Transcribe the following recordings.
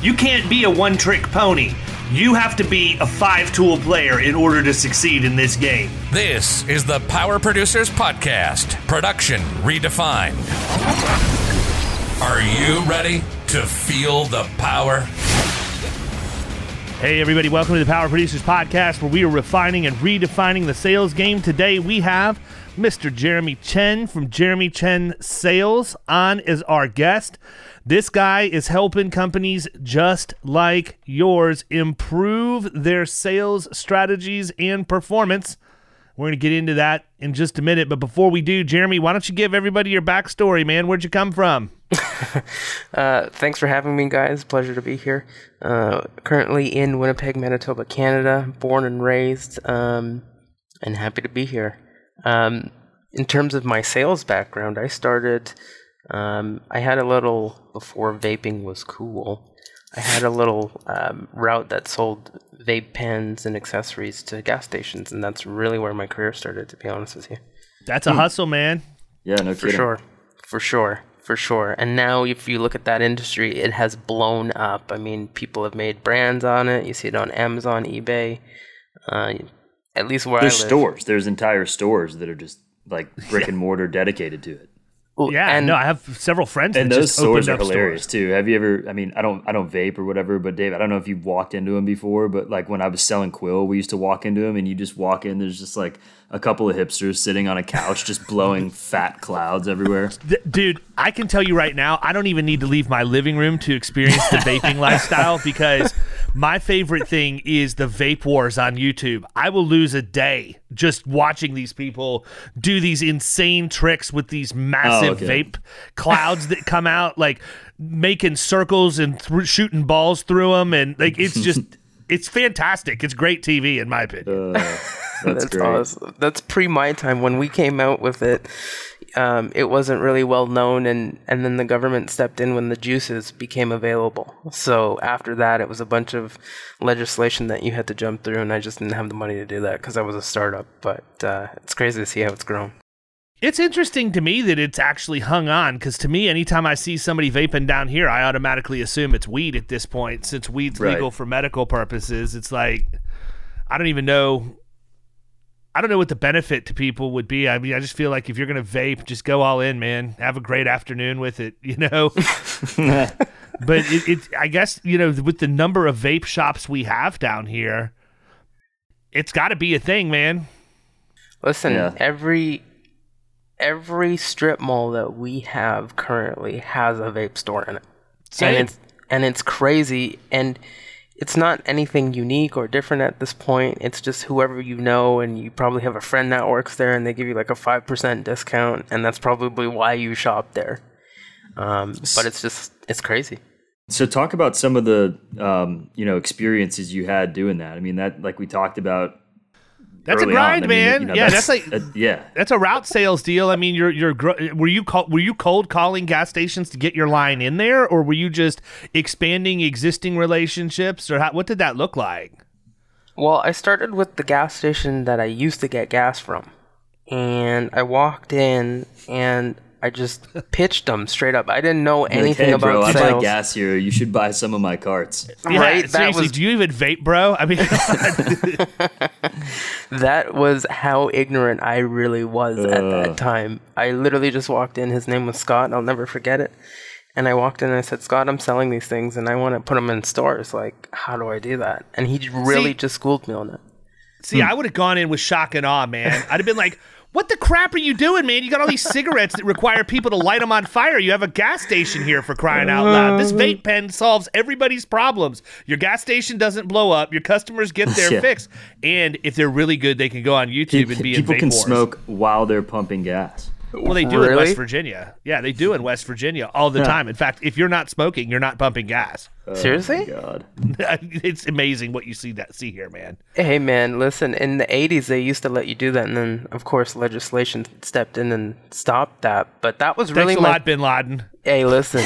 You can't be a one trick pony. You have to be a five tool player in order to succeed in this game. This is the Power Producers Podcast, production redefined. Are you ready to feel the power? Hey, everybody, welcome to the Power Producers Podcast, where we are refining and redefining the sales game. Today, we have Mr. Jeremy Chen from Jeremy Chen Sales on as our guest. This guy is helping companies just like yours improve their sales strategies and performance. We're going to get into that in just a minute. But before we do, Jeremy, why don't you give everybody your backstory, man? Where'd you come from? uh, thanks for having me, guys. Pleasure to be here. Uh, currently in Winnipeg, Manitoba, Canada. Born and raised, um, and happy to be here. Um, in terms of my sales background, I started. Um, I had a little before vaping was cool. I had a little um, route that sold vape pens and accessories to gas stations, and that's really where my career started. To be honest with you, that's a hustle, man. Yeah, no for kidding. sure, for sure, for sure. And now, if you look at that industry, it has blown up. I mean, people have made brands on it. You see it on Amazon, eBay. Uh, at least where There's I live. stores. There's entire stores that are just like brick and mortar dedicated to it. Yeah, and no, I have several friends And those just stores opened are up hilarious stores. too. Have you ever? I mean, I don't, I don't vape or whatever, but Dave, I don't know if you've walked into them before, but like when I was selling Quill, we used to walk into them, and you just walk in. There's just like a couple of hipsters sitting on a couch, just blowing fat clouds everywhere. Dude, I can tell you right now, I don't even need to leave my living room to experience the vaping lifestyle because my favorite thing is the vape wars on YouTube. I will lose a day just watching these people do these insane tricks with these massive oh, okay. vape clouds that come out, like making circles and thr shooting balls through them, and like it's just. It's fantastic. It's great TV, in my opinion. Uh, that's, that's great. awesome. That's pre my time when we came out with it. Um, it wasn't really well known, and and then the government stepped in when the juices became available. So after that, it was a bunch of legislation that you had to jump through, and I just didn't have the money to do that because I was a startup. But uh, it's crazy to see how it's grown. It's interesting to me that it's actually hung on because to me, anytime I see somebody vaping down here, I automatically assume it's weed at this point. Since weed's Right. legal for medical purposes, it's like I don't even know. I don't know what the benefit to people would be. I mean, I just feel like if you're gonna vape, just go all in, man. Have a great afternoon with it, you know. but it, it, I guess you know, with the number of vape shops we have down here, it's got to be a thing, man. Listen, Yeah. every every strip mall that we have currently has a vape store in it. Same. and it's and it's crazy and it's not anything unique or different at this point it's just whoever you know and you probably have a friend that works there and they give you like a 5% discount and that's probably why you shop there um, but it's just it's crazy So talk about some of the um, you know experiences you had doing that. I mean that like we talked about. That's a early on. grind, I mean, man. you know, yeah, that's, like uh, yeah. That's a route sales deal. I mean, you're you're were you call, were you cold calling gas stations to get your line in there, or were you just expanding existing relationships, or how, what did that look like? Well, I started with the gas station that I used to get gas from. And I walked in and I just pitched them straight up. I didn't know Like, anything hey, about bro, I buy sales. gas here. You should buy some of my carts. Yeah, right? That seriously, was do you even vape, bro? I mean, that was how ignorant I really was at that time. I literally just walked in. His name was Scott. and I'll never forget it. And I walked in and I said, Scott, I'm selling these things and I want to put them in stores. Like, how do I do that? And he really See- just schooled me on it. see, hmm. I would have gone in with shock and awe, man. I'd have been like, "What the crap are you doing, man? You got all these cigarettes that require people to light them on fire. You have a gas station here for crying out loud. This um, vape pen solves everybody's problems. Your gas station doesn't blow up. Your customers get their Yeah. fix, and if they're really good, they can go on YouTube and be in People vape can wars. smoke while they're pumping gas. Well, they do in West Virginia. Yeah, they do in West Virginia all the time. In fact, if you're not smoking, you're not pumping gas. Oh, Seriously? God. it's amazing what you see that see here, man. Hey man, listen, in the 80s they used to let you do that and then of course legislation stepped in and stopped that. But that was really Thanks a my lot, Bin Laden. Hey, listen.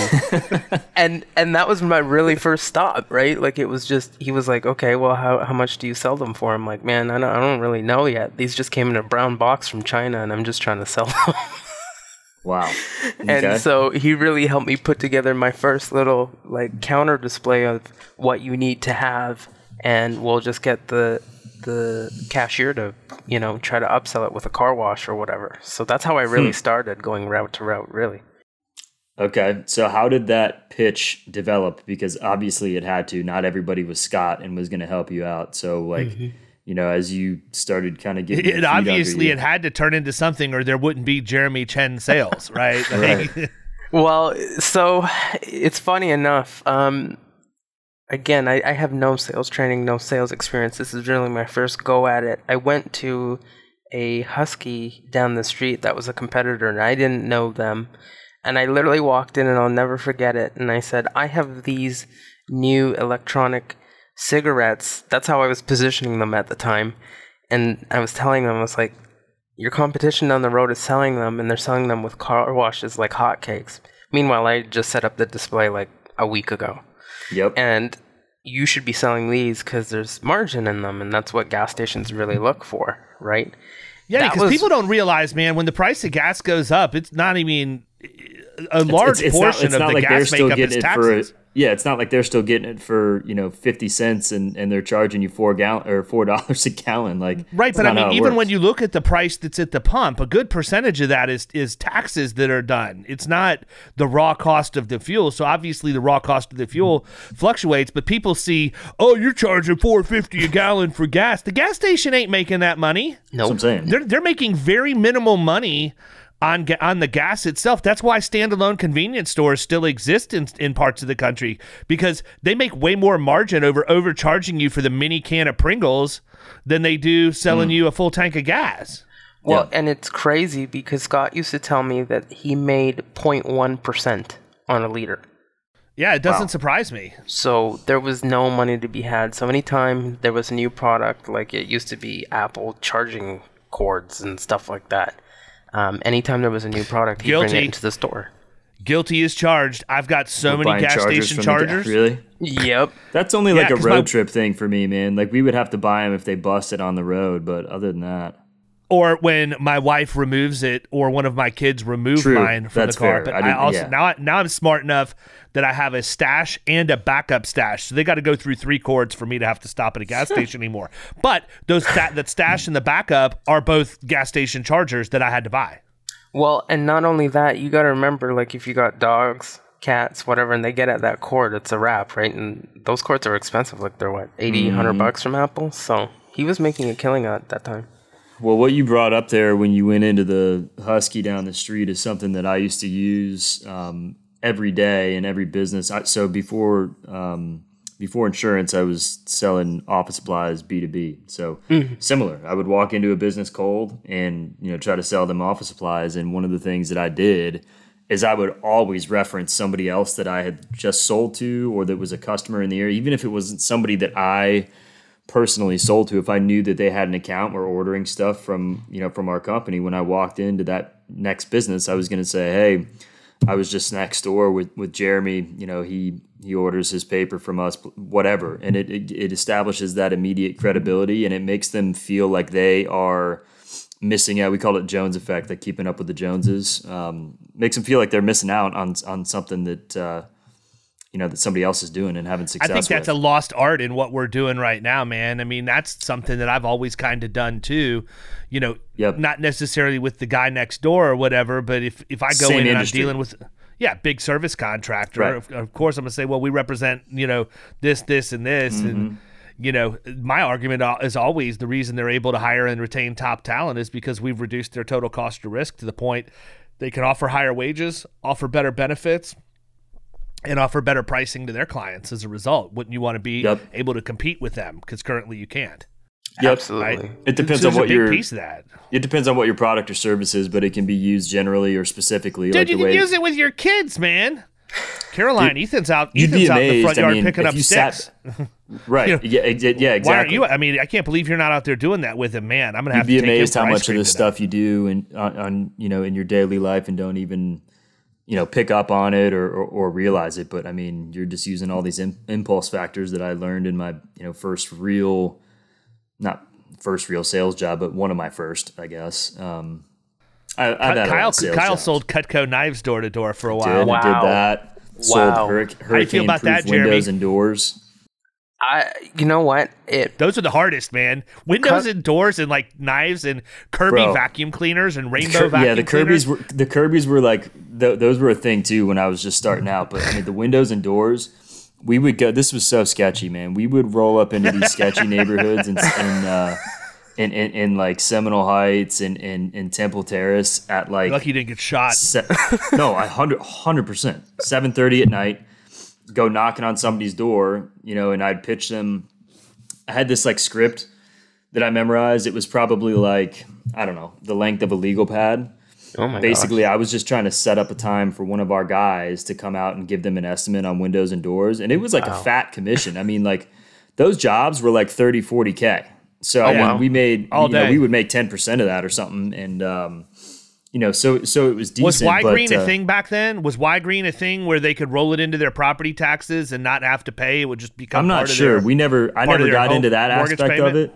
and and that was my really first stop, right? Like it was just he was like, "Okay, well how how much do you sell them for?" I'm like, "Man, I don't, I don't really know yet. These just came in a brown box from China and I'm just trying to sell them." Wow. and so he really helped me put together my first little like counter display of what you need to have and we'll just get the the cashier to, you know, try to upsell it with a car wash or whatever. So that's how I really Hmm. started going route to route, really. Okay, so how did that pitch develop? Because obviously it had to. Not everybody was Scott and was going to help you out. So, like, you know, as you started kind of getting, It obviously it had to turn into something, or there wouldn't be Jeremy Chen sales, right? Like, Well, so it's funny enough. Um, again, I, I have no sales training, no sales experience. This is really my first go at it. I went to a Husky down the street that was a competitor, and I didn't know them. And I literally walked in, and I'll never forget it. And I said, I have these new electronic cigarettes. That's how I was positioning them at the time. And I was telling them, I was like, your competition down the road is selling them and they're selling them with car washes like hotcakes. Meanwhile, I just set up the display like a week ago. Yep. And you should be selling these because there's margin in them, and that's what gas stations really look for, right? yeah, because was- people don't realize, man, when the price of gas goes up, it's not even a large it's, it's not, portion it's of not the like they're gas still makeup getting is it for taxes. Yeah it's not like they're still getting it for you know 50 cents and, and they're charging you four gallon or four dollars a gallon like Right, but I mean, even works. when you look at the price that's at the pump, a good percentage of that is is taxes that are done. It's not the raw cost of the fuel. So obviously, the raw cost of the fuel fluctuates. But people see, oh, you're charging four fifty a gallon for gas. The gas station ain't making that money. No, what I'm saying They're they're making very minimal money on ga- on the gas itself. That's why standalone convenience stores still exist in in parts of the country because they make way more margin over overcharging you for the mini can of Pringles than they do selling Hmm. you a full tank of gas. Well, and it's crazy because Scott used to tell me that he made 0.1% on a liter. Yeah, it doesn't surprise me. So there was no money to be had. So anytime there was a new product, like it used to be Apple charging cords and stuff like that, um, anytime there was a new product, he'd bring Guilty. it into the store. Guilty is charged. I've got so many Buying gas chargers station from the chargers. really Yep. that's only Yeah, like a 'cause road my- trip thing for me man like we would have to buy them if they busted on the road but other than that or when my wife removes it or one of my kids remove True. mine from That's the car fair. but I I, also yeah. now I, now I'm smart enough that I have a stash and a backup stash so they got to go through three cords for me to have to stop at a gas station anymore but those sta- that stash and the backup are both gas station chargers that I had to buy Well, and not only that, you got to remember, like, if you got dogs, cats, whatever, and they get at that cord, it's a wrap, right? And those cords are expensive. Like, they're what, 80, 100 mm-hmm. bucks from Apple? So he was making a killing at that time. Well, what you brought up there when you went into the Husky down the street is something that I used to use um, every day in every business. I, so before um, before insurance, I was selling office supplies B two B. So similar, I would walk into a business cold and you know try to sell them office supplies. And one of the things that I did is I would always reference somebody else that I had just sold to or that was a customer in the area, even if it wasn't somebody that I personally sold to if I knew that they had an account or ordering stuff from you know from our company when I walked into that next business I was going to say hey I was just next door with with Jeremy you know he he orders his paper from us whatever and it it, it establishes that immediate credibility and it makes them feel like they are missing out. We call it Jones effect, like keeping up with the Joneses. Um, makes them feel like they're missing out on on something that uh, you know that somebody else is doing and having success. I think that's with. a lost art in what we're doing right now, man. I mean, that's something that I've always kind of done too. You know, Yep. not necessarily with the guy next door or whatever, but if if I go Same in and. I'm dealing with yeah, big service contractor, Right. of, of course I'm gonna say, well, we represent you know this, this, and this, Mm-hmm. and you know, my argument is always the reason they're able to hire and retain top talent is because we've reduced their total cost of risk to the point they can offer higher wages, offer better benefits, and offer better pricing to their clients as a result. Wouldn't you want to be Yep. able to compete with them? Because currently you can't. Yep. Absolutely. It depends So on what your piece of that. it depends on what your product or service is, but it can be used generally or specifically. Dude, like you the can way use it with your kids, man. Caroline, Ethan's out. you'd Ethan's be out in the amazed. front I mean, picking if up you sticks. sat- right? You know, yeah, yeah, exactly. Why aren't you? I mean, I can't believe you're not out there doing that with him, man. I'm gonna have You'd be to take amazed how much of cream the stuff you do and on, on you know in your daily life and don't even you know pick up on it or, or, or realize it. But I mean, you're just using all these im- impulse factors that I learned in my you know first real, not first real sales job, but one of my first, I guess. Um, I, I've had a Kyle, of sales Kyle jobs. sold Cutco knives door to door for a Did, while. Wow. did that. Sold Wow. hurric- How you feel about that, hurricane-proof windows Jeremy? and doors. I, you know what? It Those are the hardest, man. Windows Cut- and doors and like knives and Kirby Bro. vacuum cleaners and rainbow Cur- vacuum yeah, the cleaners. Kirby's were the Kirby's were like th- those were a thing too when I was just starting out. But I mean, the windows and doors, we would go. This was so sketchy, man. We would roll up into these sketchy neighborhoods and in, uh, in, in in like Seminole Heights and in, in Temple Terrace at like Lucky you didn't get shot. se- no, I hundred percent. Seven thirty at night, go knocking on somebody's door, you know, and I'd pitch them. I had this like script that I memorized. It was probably like I don't know the length of a legal pad. oh my Basically, I was just trying to set up a time for one of our guys to come out and give them an estimate on windows and doors, and it was like a fat commission. I mean, like those jobs were like 30, 40 k. So I mean, wow. we made All you know, day. we would make ten percent of that or something, and um, you know, so so it was decent. Was Y but, Green a uh, thing back then? Was Ygrene a thing where they could roll it into their property taxes and not have to pay? It would just become I'm not sure. their- we never, I never got into that aspect of it.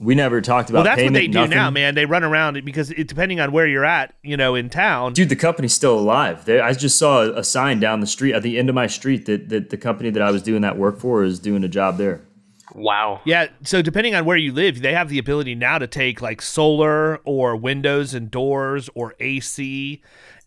We never talked about Well, that's payment. what they do nothing. now, man. They run around it because it, depending on where you're at, you know, in town. Dude, the company's still alive. They, I just saw a, a sign down the street at the end of my street that, that the company that I was doing that work for is doing a job there. Wow. Yeah, so depending on where you live, they have the ability now to take like solar or windows and doors or AC,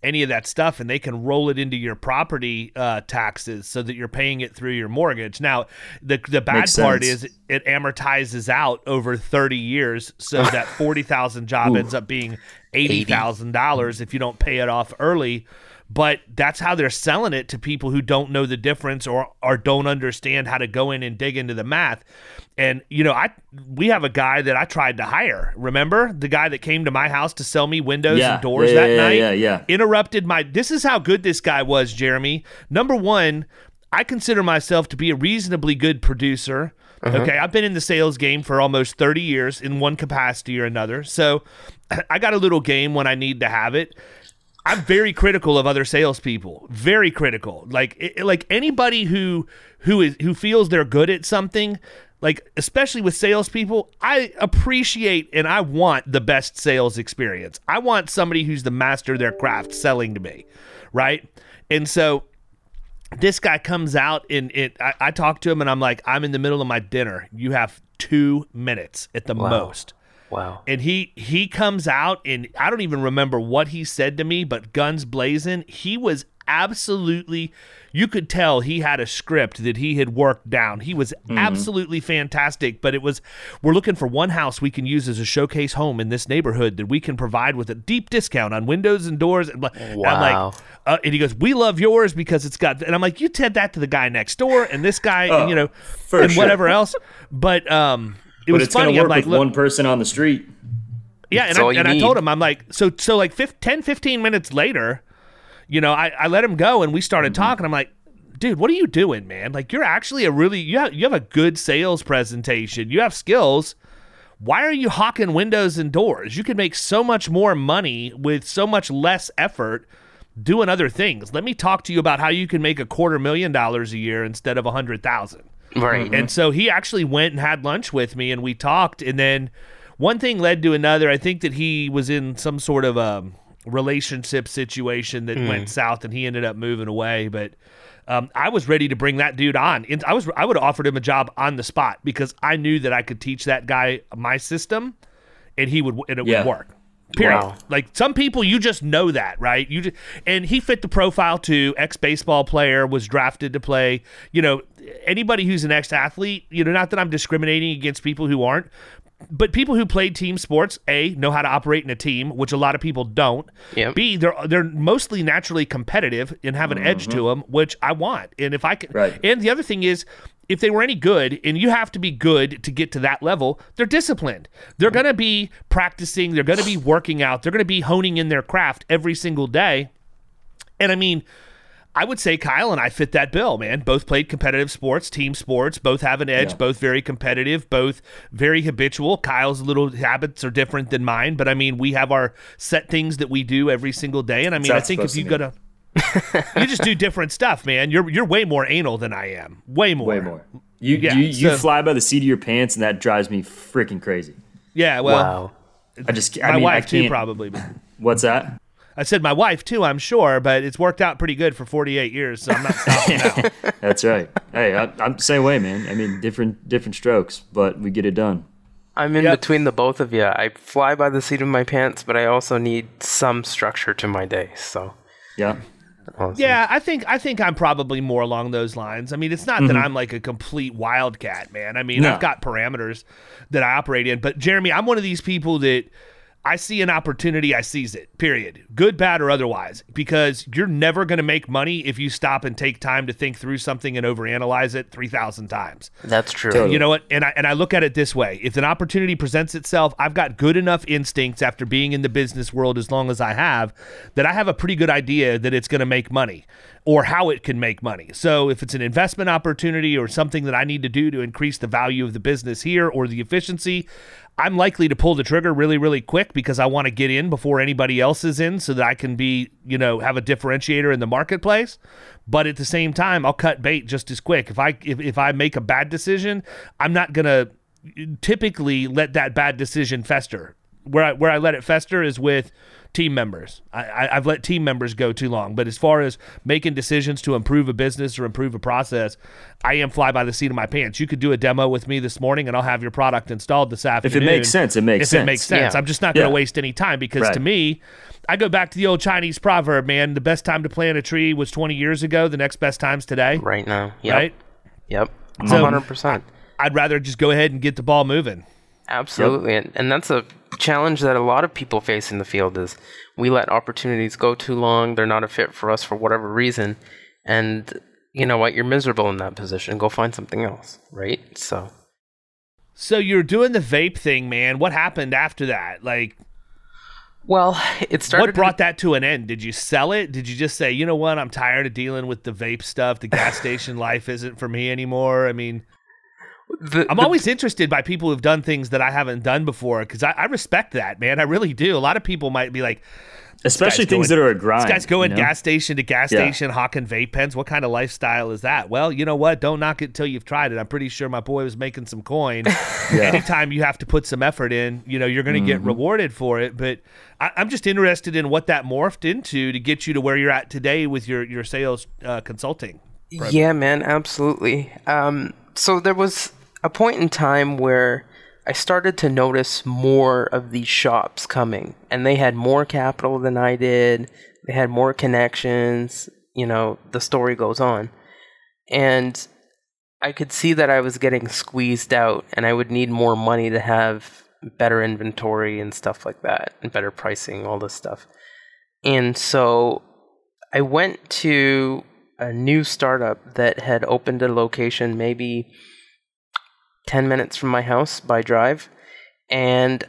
any of that stuff, and they can roll it into your property uh, taxes so that you're paying it through your mortgage. Now, the the bad Makes part sense. is it amortizes out over 30 years, so that 40,000 job ends up being $80,000 if you don't pay it off early. But that's how they're selling it to people who don't know the difference or or don't understand how to go in and dig into the math. And you know, I we have a guy that I tried to hire. Remember the guy that came to my house to sell me windows Yeah, and doors yeah, that yeah, night? yeah, yeah. Interrupted my. This is how good this guy was, Jeremy. Number one, I consider myself to be a reasonably good producer. Uh-huh. Okay, I've been in the sales game for almost 30 years in one capacity or another. So I got a little game when I need to have it. I'm very critical of other salespeople. Very critical. Like it, like anybody who who is who feels they're good at something, like especially with salespeople, I appreciate and I want the best sales experience. I want somebody who's the master of their craft selling to me, right? And so this guy comes out and it I, I talk to him and I'm like, I'm in the middle of my dinner. You have two minutes at the most Wow. and he he comes out and I don't even remember what he said to me, but guns blazing, he was absolutely you could tell he had a script that he had worked down. He was absolutely fantastic, but it was we're looking for one house we can use as a showcase home in this neighborhood that we can provide with a deep discount on windows and doors. And, blah- and I'm Wow. like, uh, and he goes, "We love yours because it's got." And I'm like, "You said that to the guy next door and this guy, and, you know, and sure. whatever else." But um, it But was it's going funny. to I'm work like, with "Look, one person on the street. yeah, and, That's all I, you and I told him, I'm like, so so like fif- 10, 15 minutes later, you know, I, I let him go and we started Mm-hmm. talking. I'm like, dude, what are you doing, man? Like, you're actually a really you have you have a good sales presentation. You have skills. Why are you hawking windows and doors? You could make so much more money with so much less effort doing other things. Let me talk to you about how you can make a quarter million dollars a year instead of a hundred thousand. Right. And so he actually went and had lunch with me and we talked and then one thing led to another. I think that he was in some sort of a relationship situation that went south, and he ended up moving away. But um, I was ready to bring that dude on. I was I would have offered him a job on the spot because I knew that I could teach that guy my system, and he would and it Yeah. would work. Period. Wow. Like some people, you just know that, right? You just, and he fit the profile to ex baseball player, was drafted to play. You know, anybody who's an ex athlete. You know, not that I'm discriminating against people who aren't, but people who played team sports, a know how to operate in a team, which a lot of people don't. Yep. B they're they're mostly naturally competitive and have an edge to mm-hmm. them, which I want. And if I can, Right. and the other thing is, if they were any good, and you have to be good to get to that level, they're disciplined. They're going to be practicing, they're going to be working out, they're going to be honing in their craft every single day. And I mean, I would say Kyle and I fit that bill, man. Both played competitive sports, team sports, both have an edge, Yeah. both very competitive, both very habitual. Kyle's little habits are different than mine, but I mean, we have our set things that we do every single day. And I mean, I think if you go to you just do different stuff, man. You're you're way more anal than I am. Way more. Way more. You Yeah, you, you so- fly by the seat of your pants, and that drives me freaking crazy. Yeah, well, wow. I just my mean, wife I too, can't, probably. What's that? I said my wife too, I'm sure, but it's worked out pretty good for 48 years, so I'm not stopping now. That's right. Hey, I, I'm the same way, man. I mean, different different strokes, but we get it done. I'm in Yep. between the both of you. I fly by the seat of my pants, but I also need some structure to my day. So, Yeah. Yeah, I think I think I'm probably more along those lines. I mean, it's not that mm-hmm. I'm like a complete wildcat, man. I mean, No. I've got parameters that I operate in, but Jeremy, I'm one of these people that I see an opportunity, I seize it. Period. Good, bad, or otherwise, because you're never going to make money if you stop and take time to think through something and overanalyze it 3,000 times. that's true. Totally. You know what? And I and I look at it this way: if an opportunity presents itself, I've got good enough instincts after being in the business world as long as I have that I have a pretty good idea that it's going to make money or how it can make money. So if it's an investment opportunity or something that I need to do to increase the value of the business here or the efficiency, I'm likely to pull the trigger really, really quick because I want to get in before anybody else is in so that I can be, you know, have a differentiator in the marketplace. But at the same time, I'll cut bait just as quick. If I if, if I make a bad decision, I'm not gonna typically let that bad decision fester. Where I where I let it fester is with team members. I, I, I've let team members go too long. But as far as making decisions to improve a business or improve a process, I am fly by the seat of my pants. You could do a demo with me this morning, and I'll have your product installed this afternoon. If it makes sense, it makes if it makes sense. sense. Yeah. I'm just not going to Yeah. waste any time because to me, I go back to the old Chinese proverb, man. The best time to plant a tree was 20 years ago. The next best time's today. right now. Yep. Right? Yep. So- 100%. I'd rather just go ahead and get the ball moving. Absolutely. And, and that's a challenge that a lot of people face in the field is we let opportunities go too long. They're not a fit for us for whatever reason. And you know what? You're miserable in that position. Go find something else. Right. So So you're doing the vape thing, man. What happened after that? Like, well, it started what brought that to an end? Did you sell it? Did you just say, you know what, I'm tired of dealing with the vape stuff. The gas station life isn't for me anymore. I mean, the, I'm the- always interested by people who've done things that I haven't done before because I, I respect that, man. I really do. A lot of people might be like, Especially things going- that are a grind. This guy's going you know? gas station to gas Yeah. station, hawking vape pens. What kind of lifestyle is that? Well, you know what? Don't knock it till you've tried it. I'm pretty sure my boy was making some coin. Anytime you have to put some effort in, you know, you're going to get Mm-hmm. rewarded for it. But I, I'm just interested in what that morphed into to get you to where you're at today with your your sales uh, consulting. Yeah, man, absolutely. Um, so there was a point in time where I started to notice more of these shops coming, and they had more capital than I did. They had more connections. You know, the story goes on. And I could see that I was getting squeezed out, and I would need more money to have better inventory and stuff like that, and better pricing, all this stuff. And so I went to a new startup that had opened a location maybe 10 minutes from my house by drive. And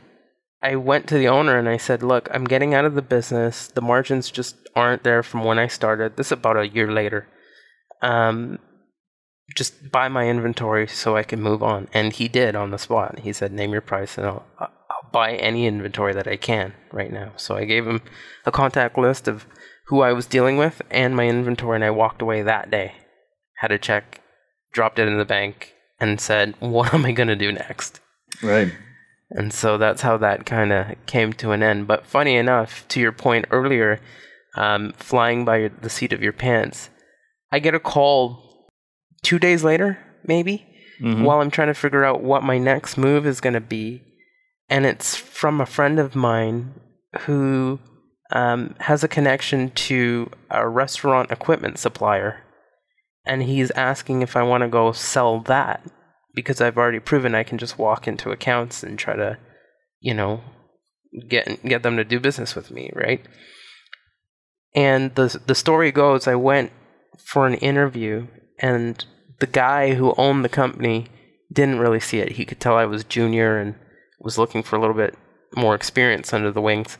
I went to the owner and I said, Look, I'm getting out of the business. The margins just aren't there from when I started. This is about a year later. Um, just buy my inventory so I can move on. And he did on the spot. He said, Name your price and I'll, I'll buy any inventory that I can right now. So I gave him a contact list of who I was dealing with and my inventory, and I walked away that day. Had a check, dropped it in the bank, and said, What am I going to do next? Right. And so that's how that kind of came to an end. But funny enough, to your point earlier, um, flying by the seat of your pants, I get a call two days later, maybe, Mm-hmm. while I'm trying to figure out what my next move is going to be. And it's from a friend of mine who um, has a connection to a restaurant equipment supplier. And he's asking if I want to go sell that because I've already proven I can just walk into accounts and try to, you know, get get them to do business with me, right? And the the story goes, I went for an interview, and the guy who owned the company didn't really see it. He could tell I was junior and was looking for a little bit more experience under the wings.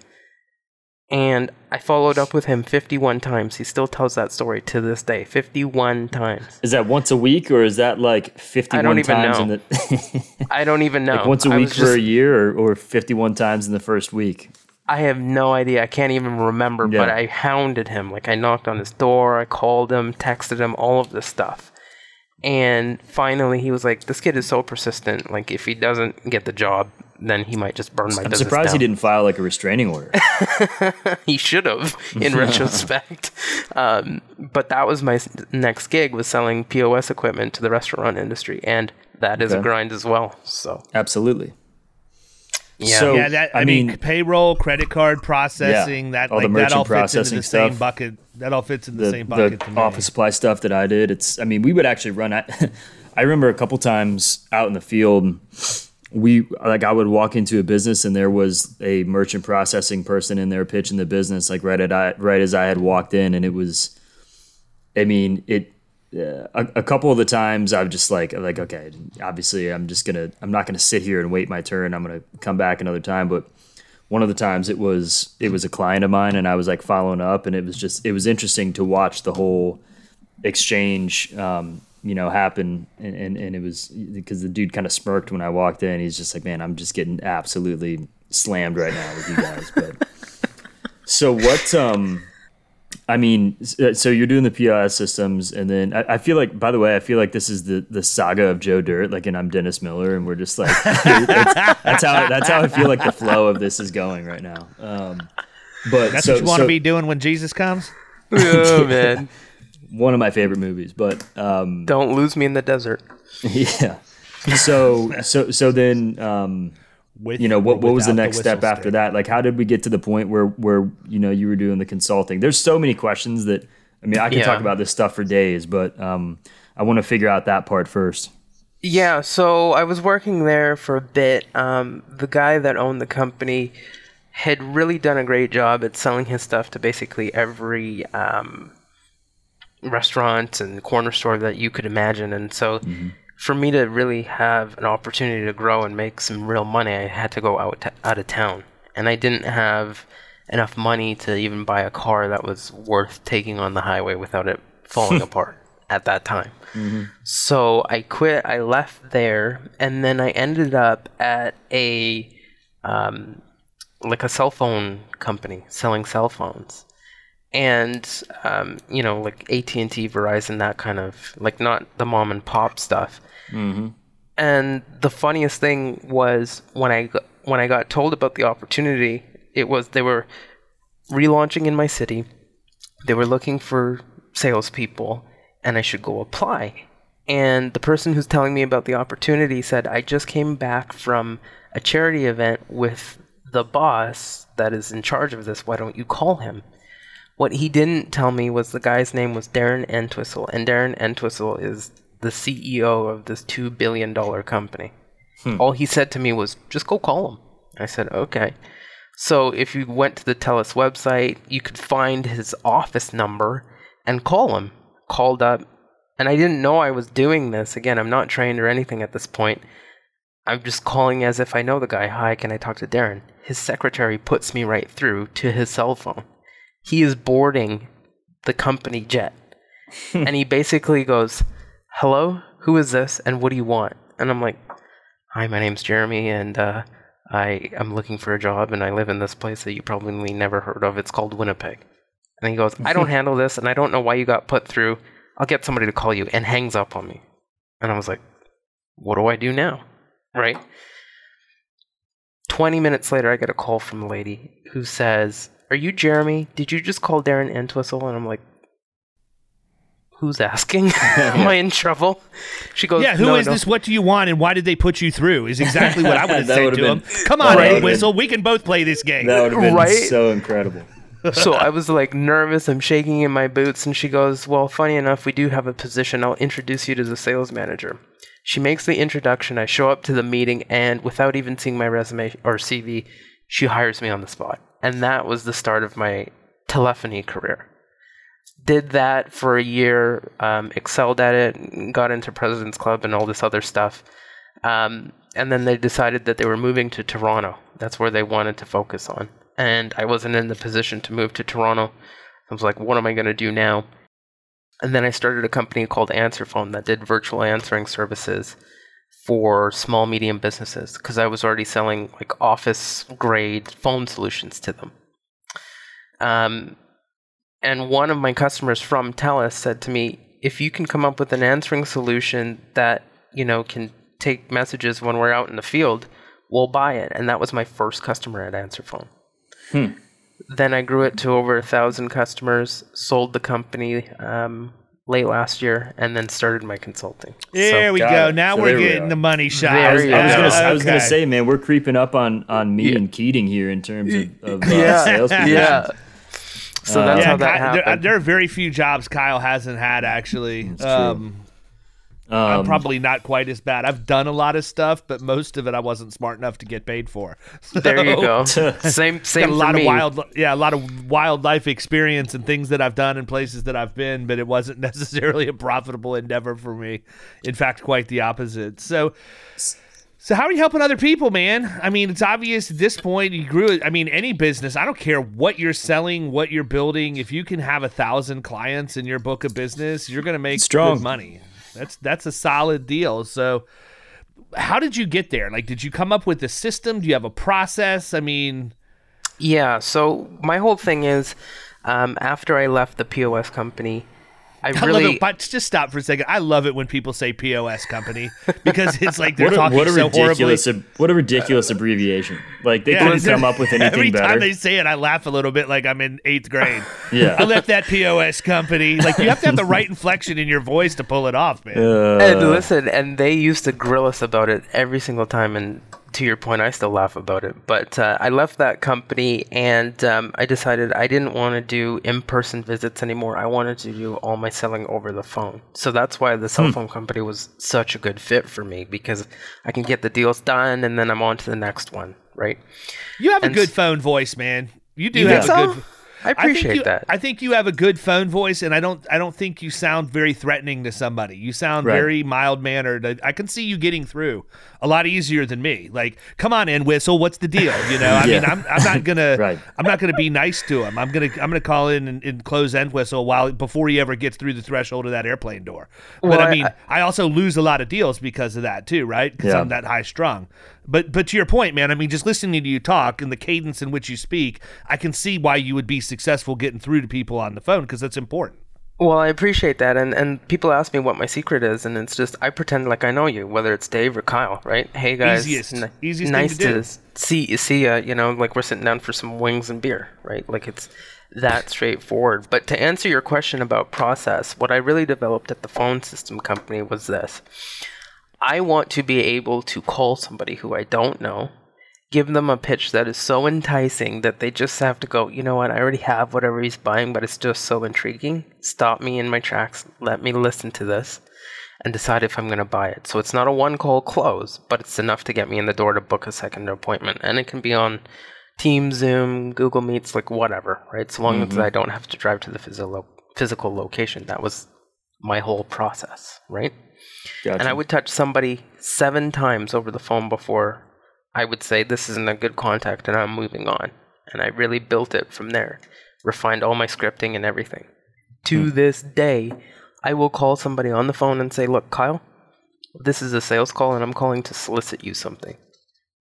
And I followed up with him 51 times. He still tells that story to this day. 51 times. Is that once a week or is that like 51 I don't even times know. the I don't even know. like once a week for a year or, or 51 times in the first week? I have no idea. I can't even remember, but I hounded him. Like I knocked on his door, I called him, texted him, all of this stuff. And finally he was like, This kid is so persistent. Like if he doesn't get the job, then he might just burn my I'm business surprised he didn't file like a restraining order. he should have in retrospect um, but that was my next gig was selling pos equipment to the restaurant industry and that is a grind as well so Absolutely. yeah So- yeah, that I, I mean, mean- payroll, credit card processing, Yeah, that all the like that all merchant fits into the processing same bucket. That all fits in the, the, same bucket to the me. office supply stuff that I did. It's I mean we would actually run at. I remember a couple times out in the field, we like I would walk into a business and there was a merchant processing person in there pitching the business like right at I, right as I had walked in, and it was, I mean it. Uh, a, a couple of the times I've just like like okay, obviously I'm just gonna I'm not gonna sit here and wait my turn. I'm gonna come back another time, but one of the times it was it was a client of mine and I was like following up and it was just it was interesting to watch the whole exchange um, you know happen and, and, and it was because the dude kind of smirked when I walked in he's just like man I'm just getting absolutely slammed right now with you guys but so what um I mean, so you're doing the POS systems, and then I, I feel like, by the way, I feel like this is the, the saga of Joe Dirt, like, and I'm Dennis Miller, and we're just like, that's, that's how that's how I feel like the flow of this is going right now. Um, but That's so, what you want to so be doing when Jesus comes. oh man one of my favorite movies, but um, don't lose me in the desert yeah. So so so then um, With you know what what was the without next step whistle after stick. that? Like how did we get to the point where where you know you were doing the consulting? There's so many questions that I mean I can Yeah. talk about this stuff for days, but um, I want to figure out that part first. Yeah, so I was working there for a bit. Um, the guy that owned the company had really done a great job at selling his stuff to basically every um, restaurant and corner store that you could imagine. And so, for me to really have an opportunity to grow and make some real money, I had to go out out of town, and I didn't have enough money to even buy a car that was worth taking on the highway without it falling apart at that time. So I quit. I left there, and then I ended up at a um, like a cell phone company selling cell phones, and um, you know like AT and T, Verizon, that kind of like not the mom and pop stuff. And the funniest thing was when I got, when I got told about the opportunity, it was they were relaunching in my city. They were looking for salespeople, and I should go apply. And the person who's telling me about the opportunity said, I just came back from a charity event with the boss that is in charge of this. Why don't you call him? What he didn't tell me was the guy's name was Darren Entwistle, and Darren Entwistle is the CEO of this $2 billion company. Hmm. All he said to me was, just go call him. I said, okay. So if you went to the TELUS website, you could find his office number and call him. Called up, and I didn't know I was doing this. Again, I'm not trained or anything at this point. I'm just calling as if I know the guy. Hi, can I talk to Darren? His secretary puts me right through to his cell phone. He is boarding the company jet. and he basically goes, Hello, who is this and what do you want? And I'm like, Hi, my name's Jeremy and uh, I am looking for a job and I live in this place that you probably never heard of. It's called Winnipeg. And he goes, I don't handle this and I don't know why you got put through. I'll get somebody to call you and hangs up on me. And I was like, What do I do now? Right? 20 minutes later, I get a call from a lady who says, Are you Jeremy? Did you just call Darren Entwistle? And I'm like, Who's asking? Am I in trouble? She goes, Yeah, who "No, is no." this? What do you want? And why did they put you through? Is exactly what I would have That said would've to him. Come on, would've Ed been- We can both play this game. That would have been Right? so incredible. so I was like nervous. I'm shaking in my boots, and she goes, "Well, funny enough, we do have a position. I'll introduce you to the sales manager." She makes the introduction. I show up to the meeting, and without even seeing my resume or CV, she hires me on the spot, and that was the start of my telephony career. Did that for a year, um, excelled at it, got into President's Club and all this other stuff. Um, and then they decided that they were moving to Toronto. That's where they wanted to focus on. And I wasn't in the position to move to Toronto. I was like, what am I going to do now? And then I started a company called Answerphone that did virtual answering services for small, medium businesses because I was already selling like office grade phone solutions to them. Um, and one of my customers from TELUS said to me, if you can come up with an answering solution that, you know, can take messages when we're out in the field, we'll buy it. And that was my first customer at Answerphone. Then I grew it to over a thousand customers, sold the company um, late last year, and then started my consulting. There So- we go. it. Now So we're there we getting the money shot. I was, I was gonna, I was gonna Okay. say, man, we're creeping up on on me and Keating here in terms of, of uh, Yeah. sales. positions. yeah. So that's Yeah, how that Ky- there, uh, happened. there are very few jobs Kyle hasn't had. Actually, true. Um, um, I'm probably not quite as bad. I've done a lot of stuff, but most of it I wasn't smart enough to get paid for. there you go. Same, same a for lot me. of wild, yeah, a lot of wildlife experience and things that I've done in places that I've been, but it wasn't necessarily a profitable endeavor for me. In fact, quite the opposite. So, so how are you helping other people, man? I mean, it's obvious at this point you grew it. I mean, any business, I don't care what you're selling, what you're building. If you can have a thousand clients in your book of business, you're going to make Strong. good money. That's that's a solid deal. So, how did you get there? Like, did you come up with a system? Do you have a process? I mean, Yeah. So my whole thing is, um, after I left the POS company, I I love really it. But just stop for a second. I love it when people say POS company because it's like they're What a, talking what a so horribly. ridiculous ab- what a ridiculous abbreviation. Like they Yeah, couldn't come up with anything Every better. Every time they say it, I laugh a little bit like I'm in eighth grade. Yeah. I left that POS company. Like you have to have the right inflection in your voice to pull it off, man. Uh, and listen, and they used to grill us about it every single time. And to your point, I still laugh about it. But uh, I left that company, and um, I decided I didn't want to do in-person visits anymore. I wanted to do all my selling over the phone. So that's why the Hmm. cell phone company was such a good fit for me because I can get the deals done, and then I'm on to the next one, right? you have a good phone voice, man. You do You have a so? good. I appreciate you, that. I think you have a good phone voice, and I don't. I don't think you sound very threatening to somebody. You sound Right. very mild mannered. I, I can see you getting through a lot easier than me. Like, come on in, whistle. What's the deal? You know, I Yeah. mean, I'm, I'm not gonna. Right. I'm not gonna be nice to him. I'm gonna. I'm gonna call in and, and close Entwistle while before he ever gets through the threshold of that airplane door. But Well, I I- mean, I, also lose a lot of deals because of that too, right? Because Yeah. I'm that high strung. But but to your point, man, I mean, just listening to you talk and the cadence in which you speak, I can see why you would be successful getting through to people on the phone because that's important. Well, I appreciate that, and and people ask me what my secret is, and it's just I pretend like I know you, whether it's Dave or Kyle, right? Hey guys, Easiest- n- easiest thing nice to do. s- see see ya. You know, like we're sitting down for some wings and beer, right? Like it's that straightforward. But to answer your question about process, what I really developed at the phone system company was this: I want to be able to call somebody who I don't know, give them a pitch that is so enticing that they just have to go, you know what, I already have whatever he's buying, but it's just so intriguing. Stop me in my tracks, let me listen to this, and decide if I'm going to buy it. So it's not a one call close, but it's enough to get me in the door to book a second appointment. And it can be on Team, Zoom, Google Meets, like whatever, right? So long as mm-hmm. I don't have to drive to the physical, physical location. That was my whole process, right? gotcha. And I would touch somebody seven times over the phone before I would say, This isn't a good contact and I'm moving on. And I really built it from there, refined all my scripting and everything. To hmm. this day, I will call somebody on the phone and say, Look, Kyle, this is a sales call and I'm calling to solicit you something.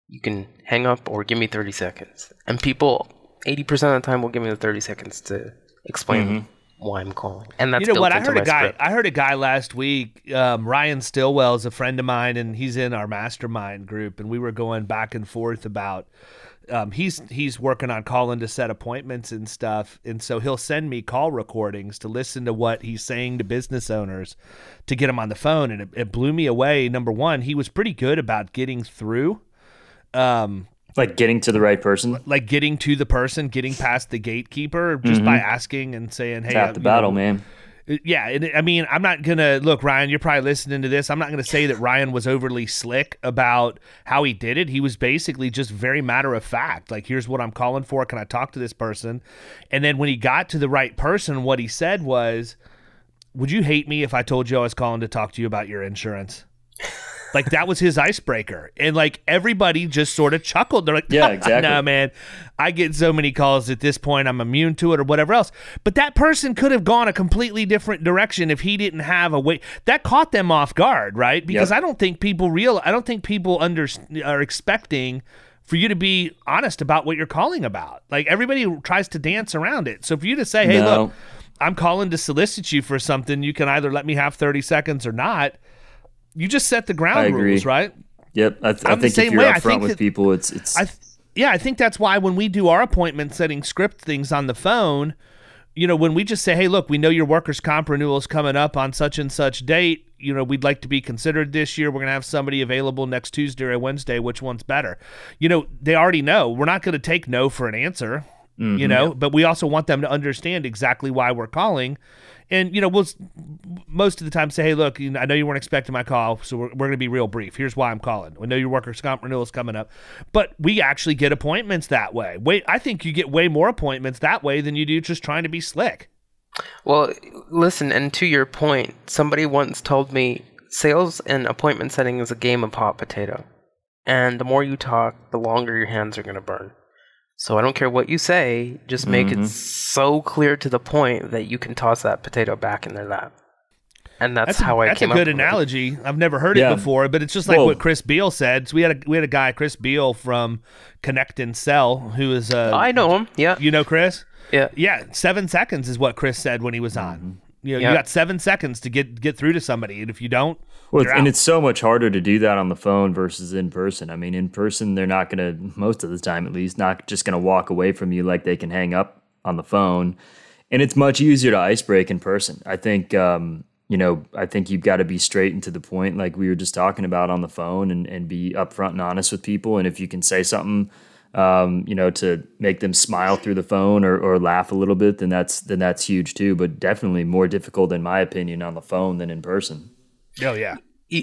You can hang up or give me 30 seconds. And people, 80% of the time, will give me the 30 seconds to explain mm-hmm. Why I'm calling. And that's you know what? I heard a guy. script. I heard a guy last week. Um, Ryan Stillwell is a friend of mine, and he's in our mastermind group. And we were going back and forth about. Um, he's he's working on calling to set appointments and stuff, and so he'll send me call recordings to listen to what he's saying to business owners to get them on the phone, and it, it blew me away. Number one, he was pretty good about getting through. Um, Like getting to the right person. like getting to the person, getting past the gatekeeper, just by asking and saying, "Hey, Tap uh, the battle, know, man. yeah, and I mean, I'm not gonna look, Ryan. You're probably listening to this. I'm not gonna say that Ryan was overly slick about how he did it. He was basically just very matter of fact. Like, here's what I'm calling for. Can I talk to this person? And then when he got to the right person, what he said was, "Would you hate me if I told you I was calling to talk to you about your insurance?" Like that was his icebreaker, and like everybody just sort of chuckled. They're like, Yeah, exactly. no, man, I get so many calls at this point. I'm immune to it, or whatever else. But that person could have gone a completely different direction if he didn't have a way. That caught them off guard, right? Because Yep. I don't think people real. I don't think people under are expecting for you to be honest about what you're calling about. Like everybody tries to dance around it. So for you to say, "Hey, No. look, I'm calling to solicit you for something. You can either let me have 30 seconds or not." You just set the ground rules, right? Yep. I, th- I think same if you're way. I upfront think with that- people, it's it's I th- yeah, I think that's why when we do our appointment setting script things on the phone, you know, when we just say, "Hey, look, we know your workers' comp renewal is coming up on such and such date. You know, we'd like to be considered this year. We're going to have somebody available next Tuesday or Wednesday. Which one's better?" You know, they already know. We're not going to take no for an answer. Mm-hmm. You know, but we also want them to understand exactly why we're calling. And you know, we'll most of the time say, "Hey, look, I know you weren't expecting my call, so we're, we're going to be real brief. Here's why I'm calling. We know your workers' comp renewal is coming up, but we actually get appointments that way. Wait, I think you get way more appointments that way than you do just trying to be slick. Well, listen, and to your point, somebody once told me sales and appointment setting is a game of hot potato. And the more you talk, the longer your hands are going to burn. So I don't care what you say, just make Mm-hmm. it so clear to the point that you can toss that potato back in their lap. And that's, That's how I that's a came up good with it. analogy. I've never heard Yeah. it before, but it's just like Well- what Chris Beall said. So we had a we had a guy, Chris Beall from Connect and Sell, who is uh, I know him. Yeah. you know Chris. Yeah. Yeah, seven seconds is what Chris said when he was on. You know, Yeah. you got seven seconds to get get through to somebody, and if you don't, Well, and it's so much harder to do that on the phone versus in person. I mean, in person, they're not going to, most of the time at least, not just going to walk away from you like they can hang up on the phone. And it's much easier to ice break in person. I think, um, you know, I think you've got to be straight and to the point, like we were just talking about on the phone, and, and be upfront and honest with people. And if you can say something, um, you know, to make them smile through the phone or, or laugh a little bit, then that's then that's huge too. But definitely more difficult, in my opinion, on the phone than in person. Oh yeah,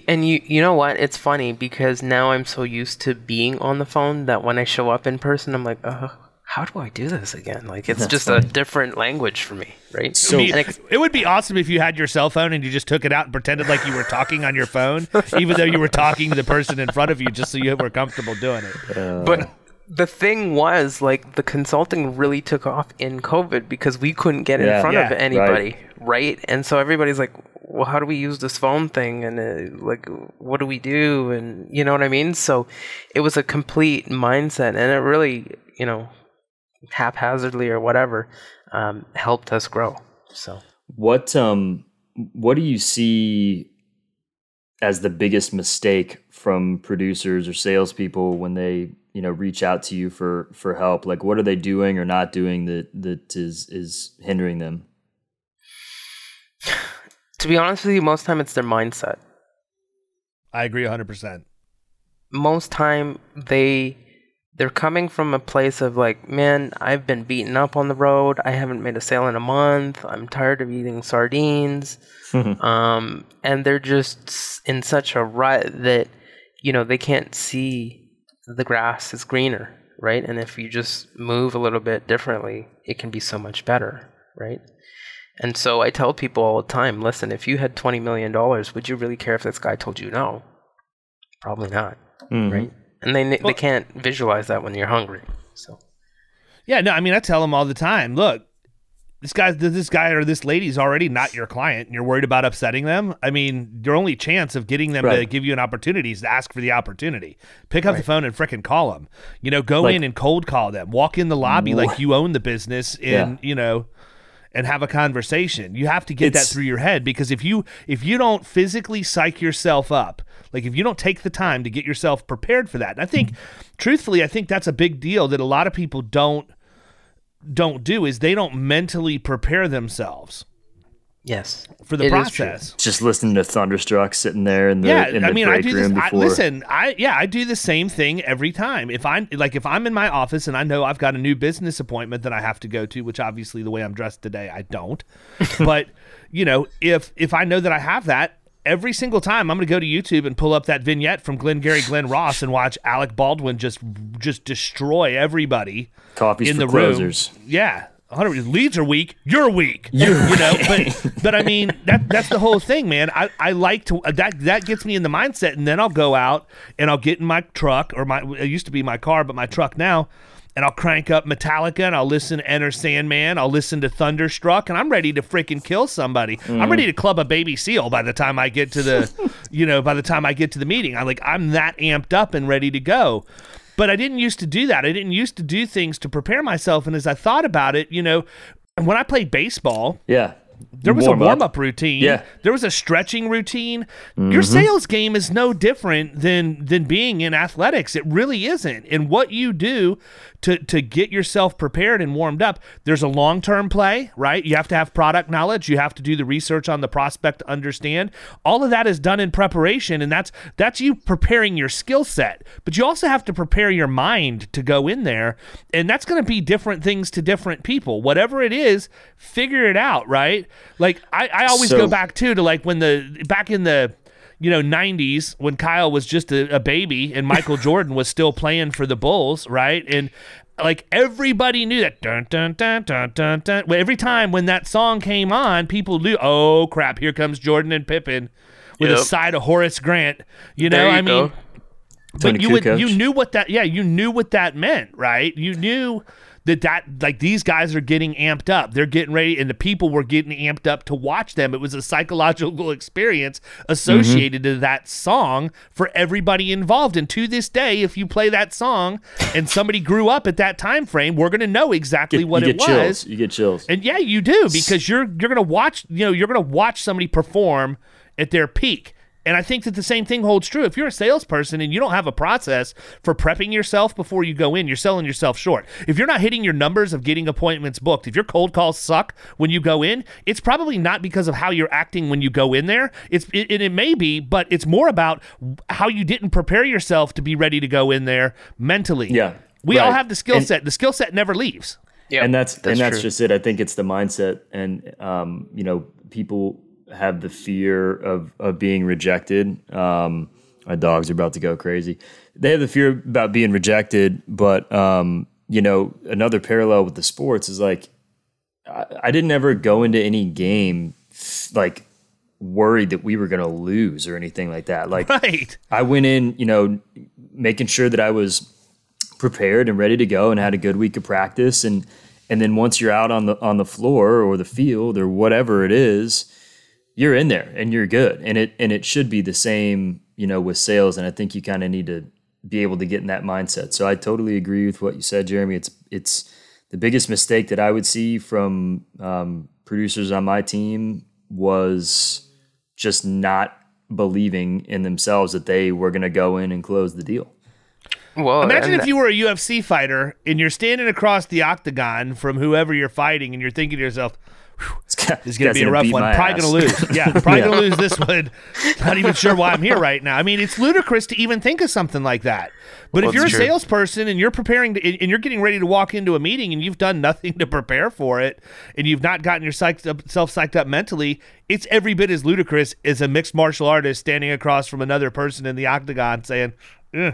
And you you know what? It's funny because now I'm so used to being on the phone that when I show up in person, I'm like, uh, how do I do this again? Like it's just a different language for me, right? So- I mean, And ex- it would be awesome if you had your cell phone and you just took it out and pretended like you were talking on your phone, even though you were talking to the person in front of you, just so you were comfortable doing it. but the thing was like the consulting really took off in covid because we couldn't get in Yeah. front of Yeah, anybody right. and so everybody's like well how do we use this phone thing and uh, like what do we do and you know what i mean so it was a complete mindset and it really you know haphazardly or whatever um, helped us grow so What um what do you see as the biggest mistake from producers or salespeople when they you know reach out to you for for help? Like what are they doing or not doing that that is is hindering them? To be honest with you most time it's their mindset. I agree 100%. most time they they're coming from a place of like man i've been beaten up on the road. I haven't made a sale in a month. I'm tired of eating sardines. Um, and they're just in such a rut that you know they can't see the grass is greener right? And if you just move a little bit differently it can be so much better right and so i tell people all the time listen if you had 20 million dollars would you really care if this guy told you no probably not mm-hmm. right? And they they can't visualize that when you're hungry. So Yeah, no, I mean, I tell them all the time look, this guy, this guy or this lady's already not your client, and you're worried about upsetting them. I mean, your only chance of getting them to give you an opportunity is to ask for the opportunity. Pick up the phone and frickin' call them. You know, go Like- in and cold call them. Walk in the lobby like you own the business, and Yeah. you know, and have a conversation. You have to get It's- that through your head because if you if you don't physically psych yourself up, like if you don't take the time to get yourself prepared for that. And I think mm-hmm. truthfully, I think that's a big deal that a lot of people don't don't do is they don't mentally prepare themselves Yes. for the It is true. process. Just listening to Thunderstruck sitting there in the yeah, in the I mean, I do this. I, listen, I yeah, I do the same thing every time. If I'm like, if I'm in my office and I know I've got a new business appointment that I have to go to, which obviously the way I'm dressed today, I don't. but you know, if if I know that I have that. Every single time, I'm going to go to YouTube and pull up that vignette from Glenn Glengarry Glen Ross and watch Alec Baldwin just just destroy everybody Coffees in for the closers. room. Yeah. 100 leads are weak. You're weak. you know, but but I mean that that's the whole thing, man. I, I like to that that gets me in the mindset, and then I'll go out and I'll get in my truck or my it used to be my car, but my truck now, and I'll crank up Metallica and I'll listen to Enter Sandman. I'll listen to Thunderstruck, and I'm ready to freaking kill somebody. I'm ready to club a baby seal by the time I get to the, you know, by the time I get to the meeting. I'm like I'm that amped up and ready to go. But I didn't used to do that. I didn't used to do things to prepare myself. And as I thought about it, you know, when I played baseball, Yeah. there was a warm up routine. Yeah. There was a stretching routine. Mm-hmm. Your sales game is no different than than being in athletics. It really isn't. And what you do to to get yourself prepared and warmed up, there's a long term play, right? You have to have product knowledge. You have to do the research on the prospect to understand. All of that is done in preparation, and that's that's you preparing your skill set. But you also have to prepare your mind to go in there, and that's going to be different things to different people. Whatever it is, figure it out, right? Like I, I always So- go back too to like when the back in the you know 90s when Kyle was just a, a baby and Michael Jordan was still playing for the Bulls, right? And like everybody knew that dun dun dun dun dun dun. Well, Every time when that song came on, people knew, oh crap, here comes Jordan and Pippen with a side of Horace Grant. You know, There you I mean. Tony but you would, you knew what that yeah you knew what that meant right you knew that that like these guys are getting amped up they're getting ready and the people were getting amped up to watch them it was a psychological experience associated to that song for everybody involved and to this day if you play that song and somebody grew up at that time frame we're going to know exactly Get- what you it get was chills. You get chills. and yeah, you do because you're you're gonna watch you know you're gonna watch somebody perform at their peak. And I think that the same thing holds true. If you're a salesperson and you don't have a process for prepping yourself before you go in, you're selling yourself short. If you're not hitting your numbers of getting appointments booked, if your cold calls suck when you go in, it's probably not because of how you're acting when you go in there. It's it, it, it may be, but it's more about how you didn't prepare yourself to be ready to go in there mentally. Yeah, we all have the skill And- set. The skill set never leaves. Yeah, and that's, and that's true. just it. I think it's the mindset, and um, you know, people have the fear of of being rejected. Um, my dogs are about to go crazy. They have the fear about being rejected, but um, you know, another parallel with the sports is like I, I didn't ever go into any game like worried that we were going to lose or anything like that. Like Right. I went in, you know, making sure that I was prepared and ready to go and had a good week of practice and and then once you're out on the on the floor or the field or whatever it is, you're in there and you're good. And it and it should be the same, you know, with sales and I think you kind of need to be able to get in that mindset. So I totally agree with what you said, Jeremy. It's it's the biggest mistake that I would see from um, producers on my team was just not believing in themselves that they were going to go in and close the deal. Well, Imagine if you were a UFC fighter and you're standing across the octagon from whoever you're fighting, and you're thinking to yourself, "This is going to be a rough one. Probably going to lose. Yeah, probably Yeah. going to lose this one. Not even sure why I'm here right now. I mean, it's ludicrous to even think of something like that. But Well, if you're a true. salesperson and you're preparing to, and you're getting ready to walk into a meeting and you've done nothing to prepare for it, and you've not gotten yourself psyched up mentally, it's every bit as ludicrous as a mixed martial artist standing across from another person in the octagon saying, "Eh,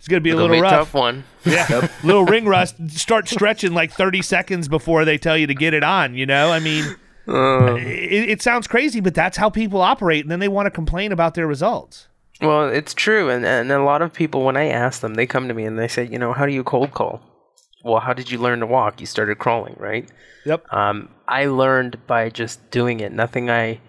"It's going to be a it'll little be a rough." tough one. Yeah, little ring rust. Start stretching like thirty seconds before they tell you to get it on. You know, I mean, it, it sounds crazy, but that's how people operate, and then they want to complain about their results. Well, it's true, and and a lot of people when I ask them, they come to me and they say, you know, how do you cold call? Well, how did you learn to walk? You started crawling, right? Yep. Um, I learned by just doing it. Nothing I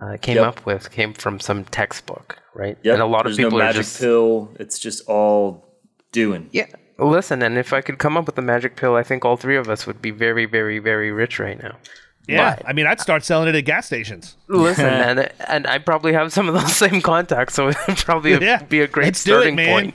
uh, came Yep. up with came from some textbook, right? Yep. And a lot There's of people no are magic just pill. It's just all doing. yeah. Listen, and if I could come up with a magic pill, I think all three of us would be very, very, very rich right now. Yeah, But- I mean, I'd start selling it at gas stations. Listen, and and I probably have some of those same contacts, so it'd probably Yeah, be a great let's do it, starting man. point.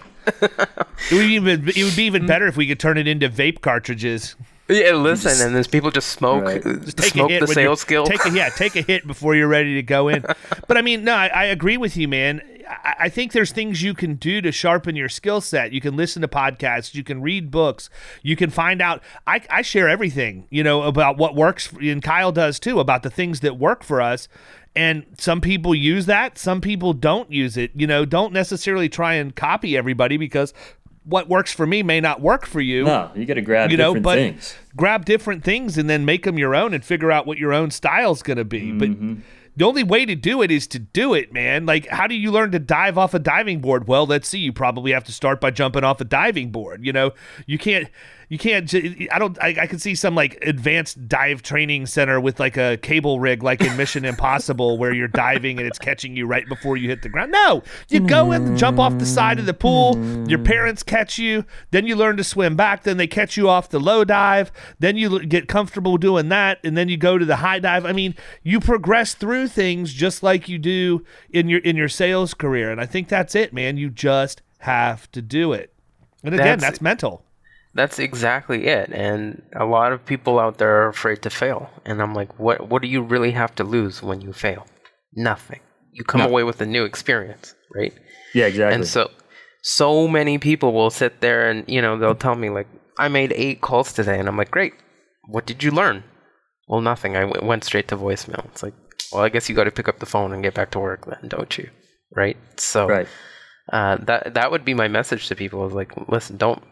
It would even it would be even better if we could turn it into vape cartridges. Yeah, listen, and then people just smoke, Right. uh, Take smoke the sales skill. Take a, yeah, take a hit before you're ready to go in. but I mean, no, I, I agree with you, man. I, I think there's things you can do to sharpen your skill set. You can listen to podcasts, you can read books, you can find out. I, I share everything, you know, about what works, and Kyle does too, about the things that work for us. And some people use that, some people don't use it. You know, don't necessarily try and copy everybody because what works for me may not work for you No, you got to grab you know, different but things. grab different things and then make them your own and figure out what your own style's going to be. But mm-hmm. the only way to do it is to do it, man. Like, how do you learn to dive off a diving board? Well, let's see. You probably have to start by jumping off a diving board. You know, you can't. You can't. j- I don't. I, I can see some like advanced dive training center with like a cable rig, like in Mission Impossible, where you're diving and it's catching you right before you hit the ground. No, you go and jump off the side of the pool. Your parents catch you. Then you learn to swim back. Then they catch you off the low dive. Then you get comfortable doing that, and then you go to the high dive. I mean, you progress through things just like you do in your in your sales career, and I think that's it, man. You just have to do it. And again, That's- that's mental. That's exactly it. And a lot of people out there are afraid to fail. And I'm like, what what do you really have to lose when you fail? Nothing. You come away with a new experience, right? Yeah, exactly. And so so many people will sit there and, you know, they'll tell me like, I made 8 calls today and I'm like, "Great. What did you learn?" Well, nothing. I w- went straight to voicemail. It's like, well, I guess you got to pick up the phone and get back to work then, don't you? Right? So right. uh, that that would be my message to people is like listen don't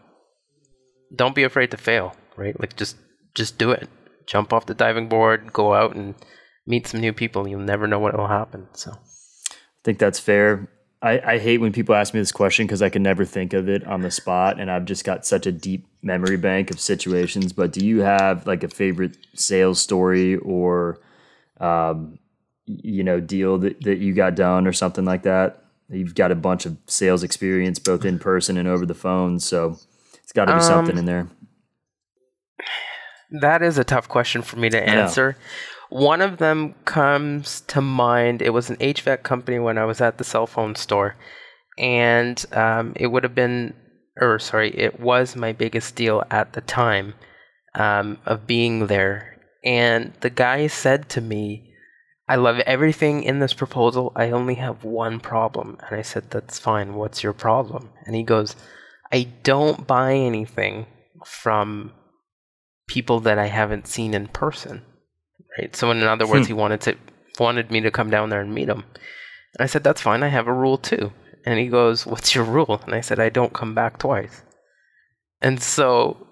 don't be afraid to fail right like just just do it jump off the diving board go out and meet some new people you'll never know what will happen so I think that's fair. I, I hate when people ask me this question because I can never think of it on the spot, and I've just got such a deep memory bank of situations. But do you have like a favorite sales story or, um, you know, deal that, that you got done or something like that? You've got a bunch of sales experience both in person and over the phone, so got to be something Um, in there. that is a tough question for me to answer. One of them comes to mind. It was an hvac company when i was at the cell phone store and um, it would have been or sorry it was my biggest deal at the time um, of being there. And the guy said to me i love everything in this proposal. I only have one problem. And i said that's fine. What's your problem? And he goes i don't buy anything from people that i haven't seen in person right? So in other words hmm. he wanted to wanted me to come down there and meet him. And i said that's fine i have a rule too. And he goes what's your rule? And i said i don't come back twice. And so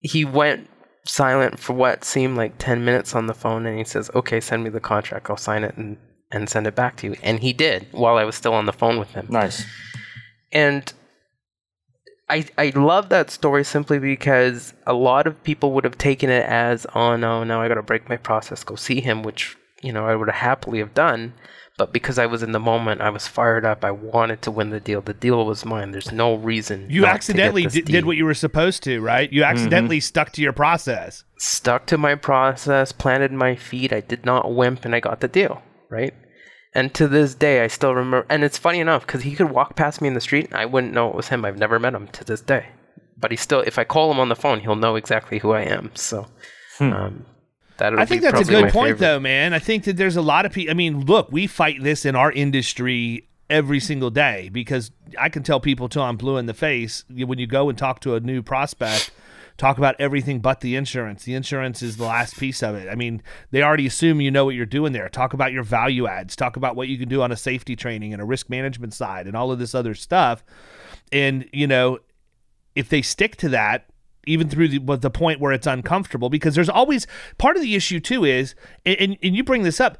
he went silent for what seemed like 10 minutes on the phone and he says okay send me the contract i'll sign it and, and send it back to you. And he did while i was still on the phone with him. Nice. and I I love that story simply because a lot of people would have taken it as, oh no, now I got to break my process, go see him, which you know I would have happily have done. But because I was in the moment, I was fired up. I wanted to win the deal. The deal was mine. There's no reason You not to get accidentally this did, did what you were supposed to, right? You accidentally mm-hmm. stuck to your process. stuck to my process, planted my feet. I did not wimp, and I got the deal, right? And to this day, I still remember. And it's funny enough because he could walk past me in the street, and I wouldn't know it was him. I've never met him to this day, but he still, if I call him on the phone, he'll know exactly who I am. So, um, that I think that's a good point, though, man. I think that there's a lot of people. I mean, look, we fight this in our industry every single day because I can tell people till I'm blue in the face when you go and talk to a new prospect. Talk about everything but the insurance. The insurance is the last piece of it. I mean, they already assume you know what you're doing there. Talk about your value adds. Talk about what you can do on a safety training and a risk management side and all of this other stuff. And, you know, if they stick to that even through the, the point where it's uncomfortable because there's always part of the issue too is and, and you bring this up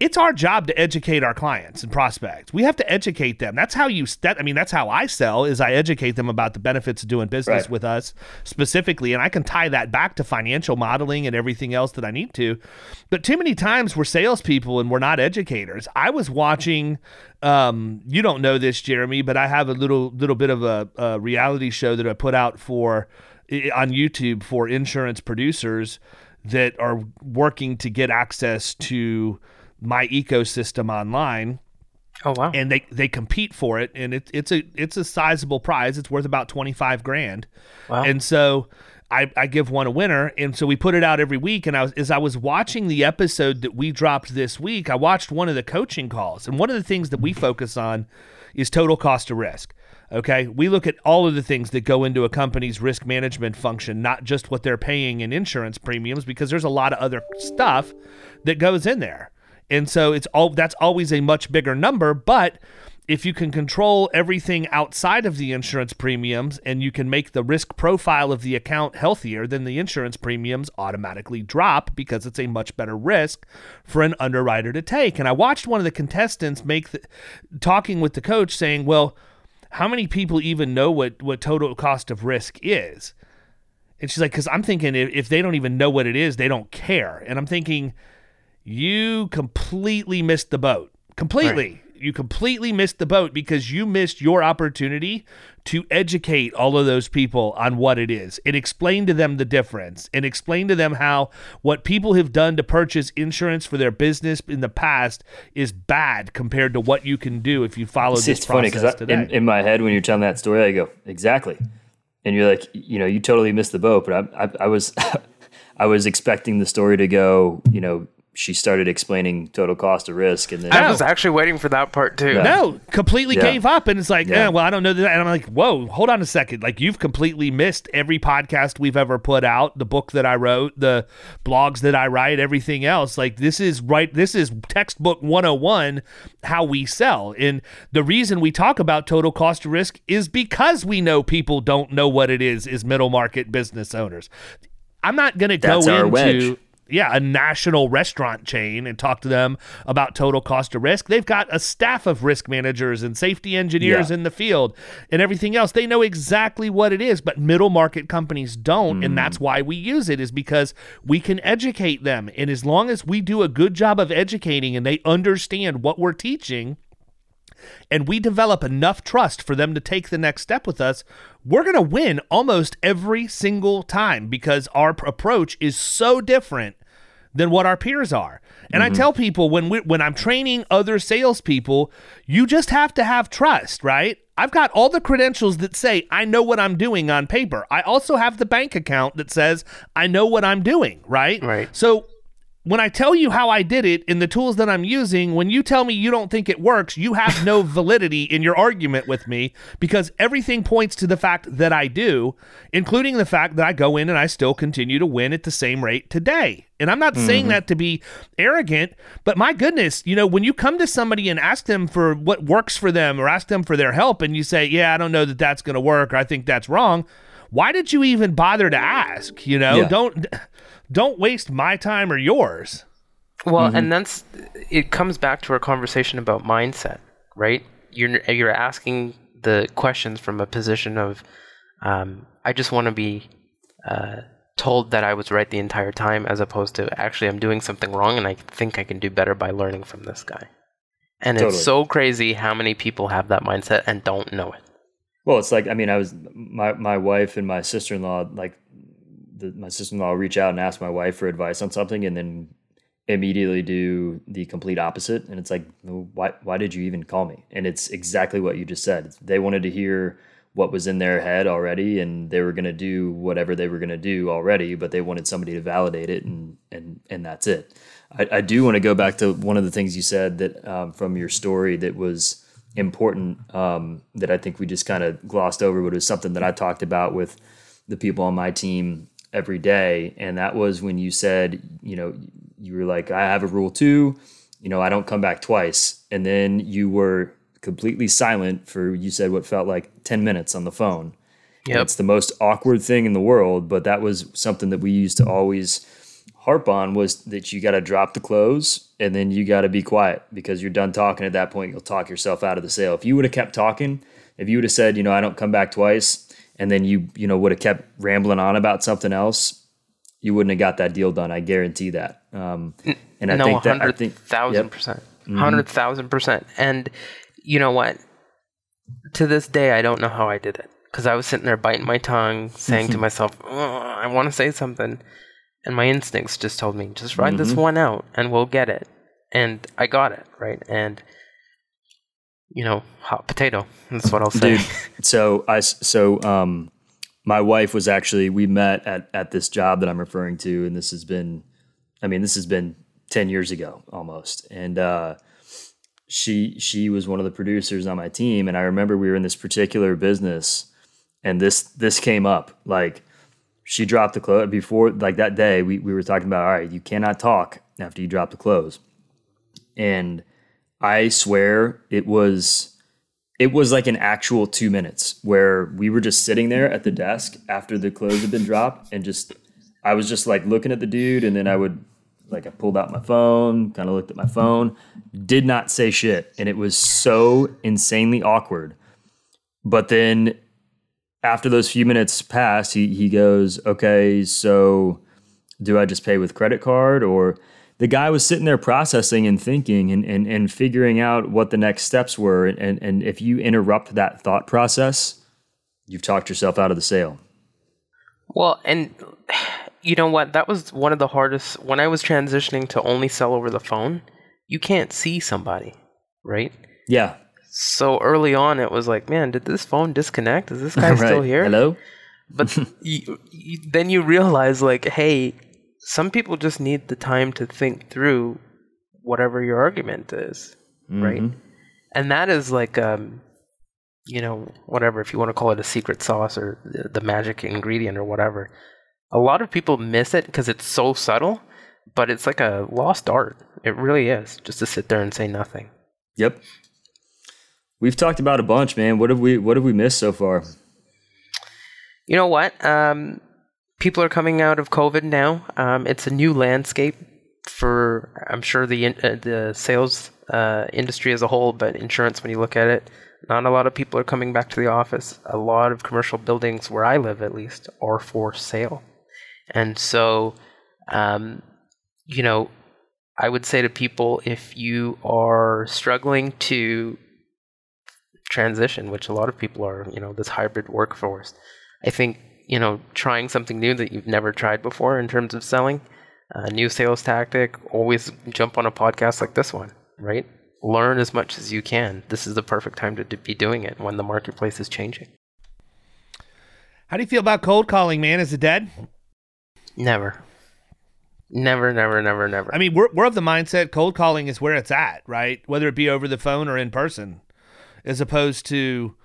it's our job to educate our clients and prospects. We have to educate them. That's how you that i mean that's how i sell is i educate them about the benefits of doing business Right. with us specifically and i can tie that back to financial modeling and everything else that i need to. But too many times we're salespeople and we're not educators. I was watching um, you don't know this jeremy but i have a little little bit of a, a reality show that i put out for on youtube for insurance producers that are working to get access to my ecosystem online. Oh wow. and they they compete for it and it, it's a it's a sizable prize. It's worth about 25 grand. Wow. and so I, I give one a winner and so we put it out every week and I was as I was watching the episode that we dropped this week I watched one of the coaching calls and one of the things that we focus on is total cost of risk okay? We look at all of the things that go into a company's risk management function not just what they're paying in insurance premiums because there's a lot of other stuff that goes in there and so it's all that's always a much bigger number, but if you can control everything outside of the insurance premiums and you can make the risk profile of the account healthier, then the insurance premiums automatically drop because it's a much better risk for an underwriter to take. And I watched one of the contestants make the, talking with the coach saying, "Well, how many people even know what what total cost of risk is?" And she's like, "Cuz I'm thinking if, if they don't even know what it is, they don't care." And I'm thinking you completely missed the boat. Completely. You completely missed the boat because you missed your opportunity to educate all of those people on what it is and explain to them the difference and explain to them how what people have done to purchase insurance for their business in the past is bad compared to what you can do if you follow See, this it's funny because in, in my head when you're telling that story, I go exactly, and you're like, you know, you totally missed the boat. But I, I, I was, I was expecting the story to go, you know, she started explaining total cost of risk, and then I was actually waiting for that part too. Yeah. No, completely Yeah. gave up. And it's like, Yeah. eh, well, I don't know that. And I'm like, whoa, hold on a second. Like, you've completely missed every podcast we've ever put out, the book that I wrote, the blogs that I write, everything else. Like, this is right. This is textbook 101 how we sell. And the reason we talk about total cost of risk is because we know people don't know what it is, is middle market business owners. I'm not going to go our into wedge. Yeah, a national restaurant chain and talk to them about total cost of risk. They've got a staff of risk managers and safety engineers Yeah. in the field and everything else. They know exactly what it is, but middle market companies don't, and that's mm. why we use it is because we can educate them. And as long as we do a good job of educating and they understand what we're teaching, and we develop enough trust for them to take the next step with us, we're going to win almost every single time because our approach is so different than what our peers are. And I mm-hmm. tell people when we when I'm training other salespeople, you just have to have trust, right? I've got all the credentials that say I know what I'm doing on paper. I also have the bank account that says I know what I'm doing, right? Right. So when I tell you how I did it in the tools that I'm using, when you tell me you don't think it works, you have no validity in your argument with me because everything points to the fact that I do, including the fact that I go in and I still continue to win at the same rate today. And I'm not saying mm-hmm. that to be arrogant, but my goodness, you know, when you come to somebody and ask them for what works for them or ask them for their help and you say, "Yeah, I don't know that that's going to work or I think that's wrong." Why did you even bother to ask? You know, Yeah. don't don't waste my time or yours. Well, and that's it comes back to our conversation about mindset, right? You're you're asking the questions from a position of, um, I just want to be uh, told that I was right the entire time, as opposed to actually I'm doing something wrong, and I think I can do better by learning from this guy. And Totally. it's so crazy how many people have that mindset and don't know it. Well, it's like I mean, I was my my wife and my sister in law like the, my sister in law reach out and ask my wife for advice on something, and then immediately do the complete opposite. And it's like, why why did you even call me? And it's exactly what you just said. They wanted to hear what was in their head already, and they were going to do whatever they were going to do already, but they wanted somebody to validate it, and and and that's it. I, I do want to go back to one of the things you said that um, from your story that was important um, that I think we just kind of glossed over, but it was something that I talked about with the people on my team every day. And that was when you said, you know, you were like, I have a rule too, you know, I don't come back twice. And then you were completely silent for, you said what felt like 10 minutes on the phone. Yep. It's the most awkward thing in the world, but that was something that we used to always harp on was that you got to drop the close and then you got to be quiet because you're done talking at that point you'll talk yourself out of the sale if you would have kept talking if you would have said you know i don't come back twice and then you you know would have kept rambling on about something else you wouldn't have got that deal done i guarantee that um, and i no, think that i think thousand yep. percent, mm-hmm. hundred thousand percent. And you know what? To this day, I don't know how I did it because I was sitting there biting my tongue, saying to mm-hmm. myself, oh, "I want to say something," And my instincts just told me, just ride this mm-hmm. one out and we'll get it. And I got it, right? And, you know, hot potato. That's what I'll say. dude. So I so um, my wife was actually we met at at this job that I'm referring to, and this has been, I mean, this has been ten years ago almost, and uh, she she was one of the producers on my team, and I remember we were in this particular business, and this this came up like she dropped the close before like that day we, we were talking about all right you cannot talk after you drop the close and i swear it was it was like an actual two minutes where we were just sitting there at the desk after the close had been dropped and just i was just like looking at the dude and then i would like i pulled out my phone kind of looked at my phone did not say shit and it was so insanely awkward but then after those few minutes pass, he he goes, "Okay, so do I just pay with credit card or?" The guy was sitting there processing and thinking and and, and figuring out what the next steps were. And and if you interrupt that thought process, you've talked yourself out of the sale. Well, and you know what? That was one of the hardest. When I was transitioning to only sell over the phone, you can't see somebody, right? Yeah. So early on, it was like, man, did this phone disconnect? Is this guy still here? Hello. But you, you, then you realize, like, hey, some people just need the time to think through whatever your argument is, right? And that is like, um, you know, whatever, if you want to call it a secret sauce or the, the magic ingredient or whatever. A lot of people miss it because it's so subtle, but it's like a lost art. It really is, just to sit there and say nothing. Yep. We've talked about a bunch, man. What have we What have we missed so far? You know what? Um, people are coming out of COVID now. Um, it's a new landscape for, I'm sure, the uh, the sales uh, industry as a whole, but insurance, when you look at it, not a lot of people are coming back to the office. A lot of commercial buildings, where I live at least, are for sale. And so, um, you know, I would say to people if you are struggling to transition, which a lot of people are, you know, this hybrid workforce, I think, you know, trying something new that you've never tried before in terms of selling, a new sales tactic, always jump on a podcast like this one, right? Learn as much as you can. This is the perfect time to, to be doing it when the marketplace is changing. How do you feel about cold calling, man? Is it dead? Never. Never, never, never, never. I mean, we're, we're of the mindset cold calling is where it's at, right? Whether it be over the phone or in person, as opposed to,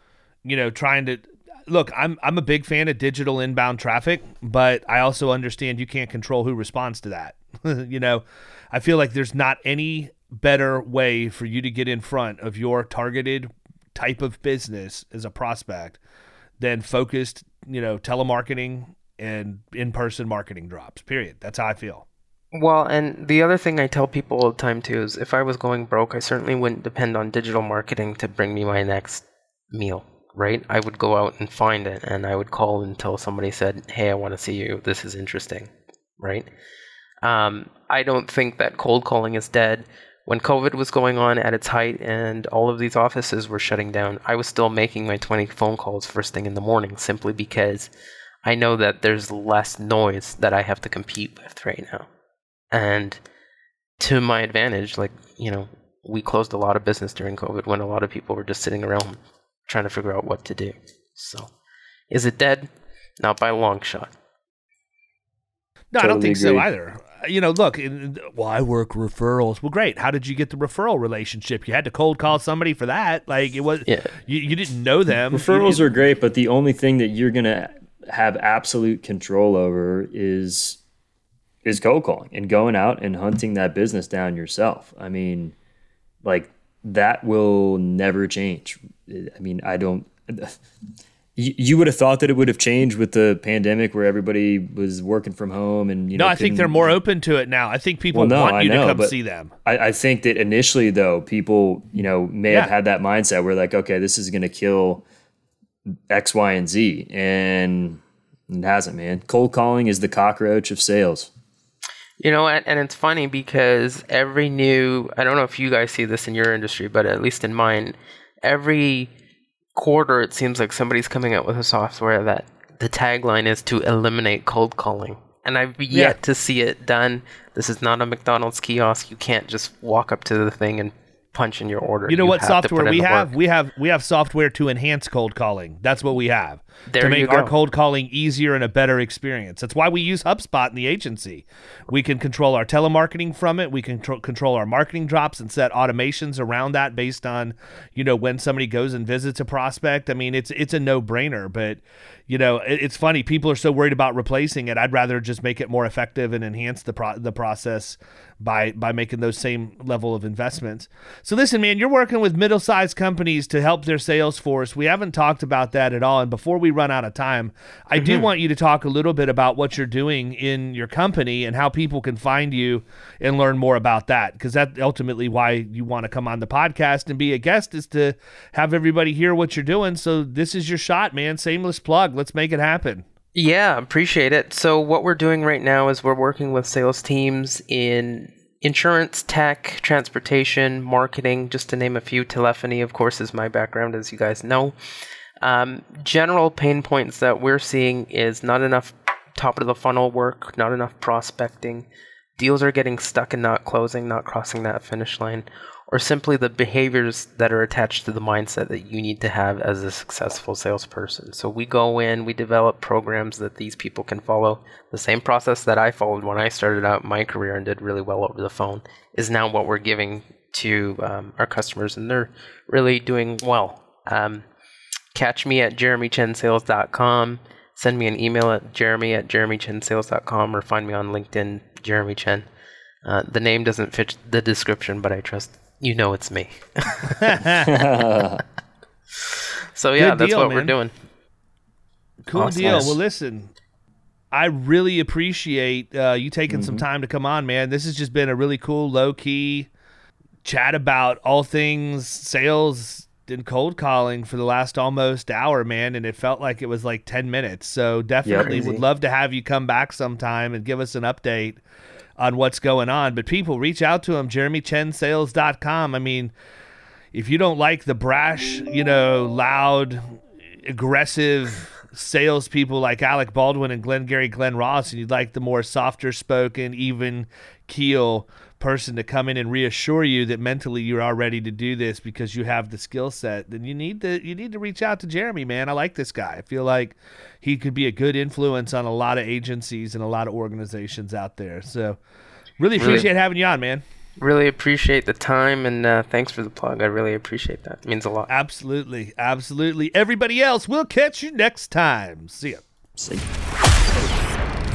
you know, trying to look. I'm I'm a big fan of digital inbound traffic, but I also understand you can't control who responds to that. you know, I feel like there's not any better way for you to get in front of your targeted type of business as a prospect than focused, you know, telemarketing and in-person marketing drops. Period. That's how I feel. Well, and the other thing I tell people all the time too is if I was going broke, I certainly wouldn't depend on digital marketing to bring me my next meal, right? I would go out and find it and I would call until somebody said, Hey, I want to see you. This is interesting, right? Um, I don't think that cold calling is dead. When COVID was going on at its height and all of these offices were shutting down, I was still making my 20 phone calls first thing in the morning simply because I know that there's less noise that I have to compete with right now and to my advantage like you know we closed a lot of business during covid when a lot of people were just sitting around trying to figure out what to do so is it dead not by a long shot No, I don't Totally think so either. You know, look, in, well, I work referrals. Well, great. How did you get the referral relationship? You had to cold call somebody for that. Like it was, Yeah. you, you didn't know them. Referrals You- are great, but the only thing that you're gonna have absolute control over is is cold calling and going out and hunting that business down yourself. I mean, like that will never change. I mean, I don't. You, you would have thought that it would have changed with the pandemic, where everybody was working from home, and you know. No. I think they're more open to it now. I think people Well, no, want you know, to come see them. I, I think that initially, though, people, you know, may have had that mindset where like, okay, this is going to kill X, Y, and Z, and it hasn't, man. Cold calling is the cockroach of sales. You know and, and it's funny because every new i don't know if you guys see this in your industry but at least in mine every quarter it seems like somebody's coming out with a software that the tagline is to eliminate cold calling and I've yet Yeah. to see it done. This is not a McDonald's kiosk. You can't just walk up to the thing and punch in your order. You know what have software we have? work. We have we have software to enhance cold calling. That's what we have There to make our cold calling easier and a better experience. That's why we use HubSpot in the agency. We can control our telemarketing from it. We can tr- control our marketing drops and set automations around that based on you know when somebody goes and visits a prospect. I mean, it's it's a no brainer. But you know, it, it's funny. People are so worried about replacing it. I'd rather just make it more effective and enhance the pro- the process by by making those same level of investments. So listen, man, you're working with middle-sized companies to help their sales force. We haven't talked about that at all. And before we run out of time, I do mm-hmm. want you to talk a little bit about what you're doing in your company and how people can find you and learn more about that because that ultimately why you want to come on the podcast and be a guest is to have everybody hear what you're doing. So this is your shot, man. Shameless plug. Let's make it happen. Yeah, appreciate it. So what we're doing right now is we're working with sales teams in insurance, tech, transportation, marketing, just to name a few. Telephony, of course, is my background, as you guys know. Um, general pain points that we're seeing is not enough top of the funnel work, not enough prospecting. Deals are getting stuck and not closing, not crossing that finish line, or simply the behaviors that are attached to the mindset that you need to have as a successful salesperson. So we go in, we develop programs that these people can follow. The same process that I followed when I started out my career and did really well over the phone is now what we're giving to um, our customers, and they're really doing well. Um, catch me at jeremychensales.com. Send me an email at jeremy at jeremychensales.com or find me on LinkedIn, Jeremy Chen. Uh, the name doesn't fit the description, but I trust you know it's me. so yeah, Good that's deal, what we're doing. Cool Awesome. deal. Well, listen, I really appreciate uh, you taking some time to come on, man. This has just been a really cool, low key chat about all things sales and cold calling for the last almost hour, man. And it felt like it was like 10 minutes. So definitely Crazy. would love to have you come back sometime and give us an update on what's going on. But people, reach out to him, jeremychensales.com. I mean, if you don't like the brash, you know, loud, aggressive salespeople like Alec Baldwin and Glengarry Glen Ross, and you'd like the more softer spoken, even keel person to come in and reassure you that mentally you are ready to do this because you have the skill set, then you need to you need to reach out to Jeremy, man. I like this guy. I feel like he could be a good influence on a lot of agencies and a lot of organizations out there. So really Really- appreciate having you on, man. Really appreciate the time and uh, thanks for the plug. I really appreciate that. It means a lot. Absolutely. Absolutely. Everybody else, we'll catch you next time. See ya. See.